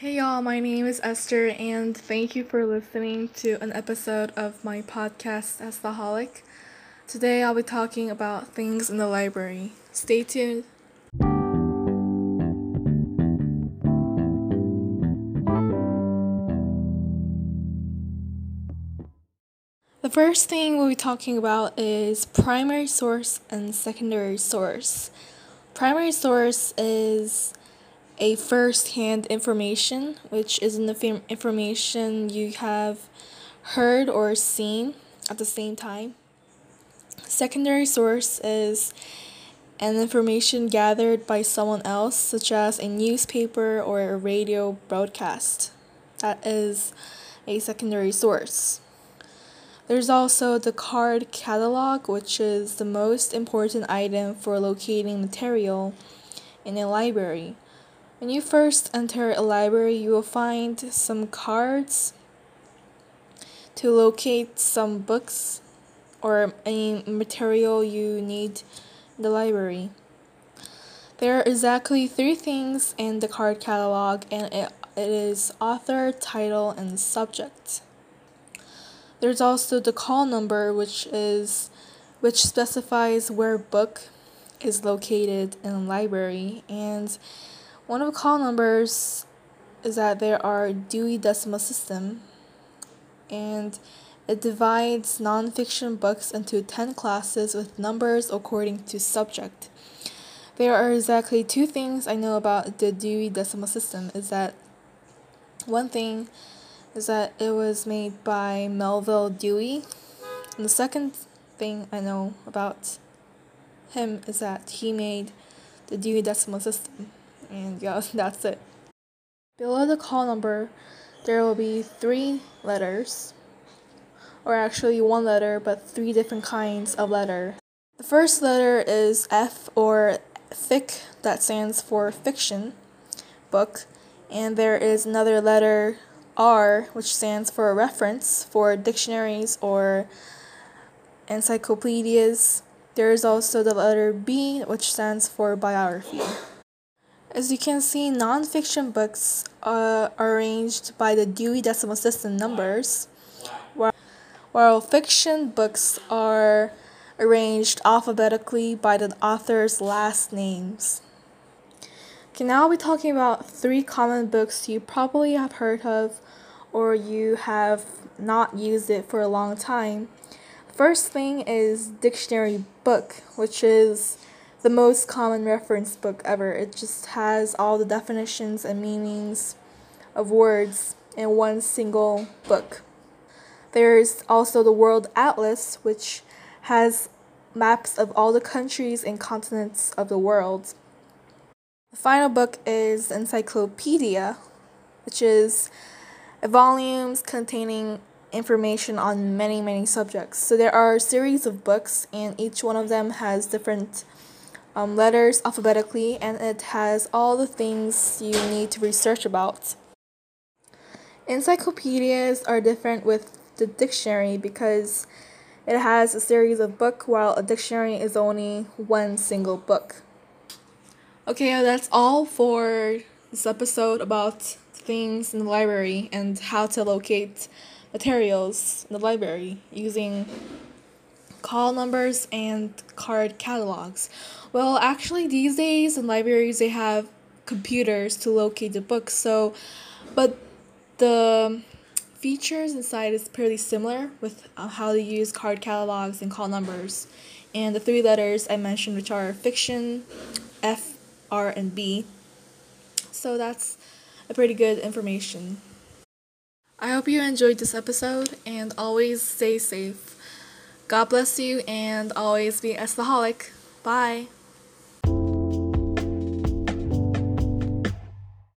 Hey y'all, my name is Esther, and thank you for listening to an episode of my podcast, Estaholic. Today I'll be talking about things in the library. Stay tuned. The first thing we'll be talking about is primary source and secondary source. Primary source is a first hand information, which is the information you have heard or seen at the same time. Secondary source is an information gathered by someone else, such as a newspaper or a radio broadcast. That is a secondary source. There's also the card catalog, which is the most important item for locating material in a library. When you first enter a library, you will find some cards to locate some books or any material you need in the library. There are exactly three things in the card catalog, and it, it is author, title, and subject. There's also the call number, which is which specifies where book is located in a library, and one of the call numbers is that there are Dewey Decimal System, and it divides nonfiction books into 10 classes with numbers according to subject. There are exactly two things I know about the Dewey Decimal System is that one thing is that it was made by Melvil Dewey. And the second thing I know about him is that he made the Dewey Decimal System. And yeah, that's it. Below the call number, there will be three letters, or actually one letter, but three different kinds of letter. The first letter is F or thick, that stands for fiction book, and there is another letter R, which stands for reference for dictionaries or encyclopedias. There is also the letter B, which stands for biography. As you can see, nonfiction books are arranged by the Dewey Decimal System numbers, while, while fiction books are arranged alphabetically by the author's last names. Okay, now I'll be talking about three common books you probably have heard of or you have not used it for a long time. First thing is dictionary book, which is the most common reference book ever. It just has all the definitions and meanings of words in one single book. There's also the World Atlas, which has maps of all the countries and continents of the world. The final book is Encyclopedia, which is volumes containing information on many, many subjects. So there are a series of books, and each one of them has different um, letters alphabetically, and it has all the things you need to research about. Encyclopedias are different with the dictionary because it has a series of book, while a dictionary is only one single book. Okay, that's all for this episode about things in the library and how to locate materials in the library using call numbers and card catalogs. Well, actually, these days in libraries they have computers to locate the books. So, but the features inside is pretty similar with uh, how to use card catalogs and call numbers, and the three letters I mentioned, which are fiction, F R, and B. So that's a pretty good information. I hope you enjoyed this episode and always stay safe. God bless you and always be estaholic. Bye.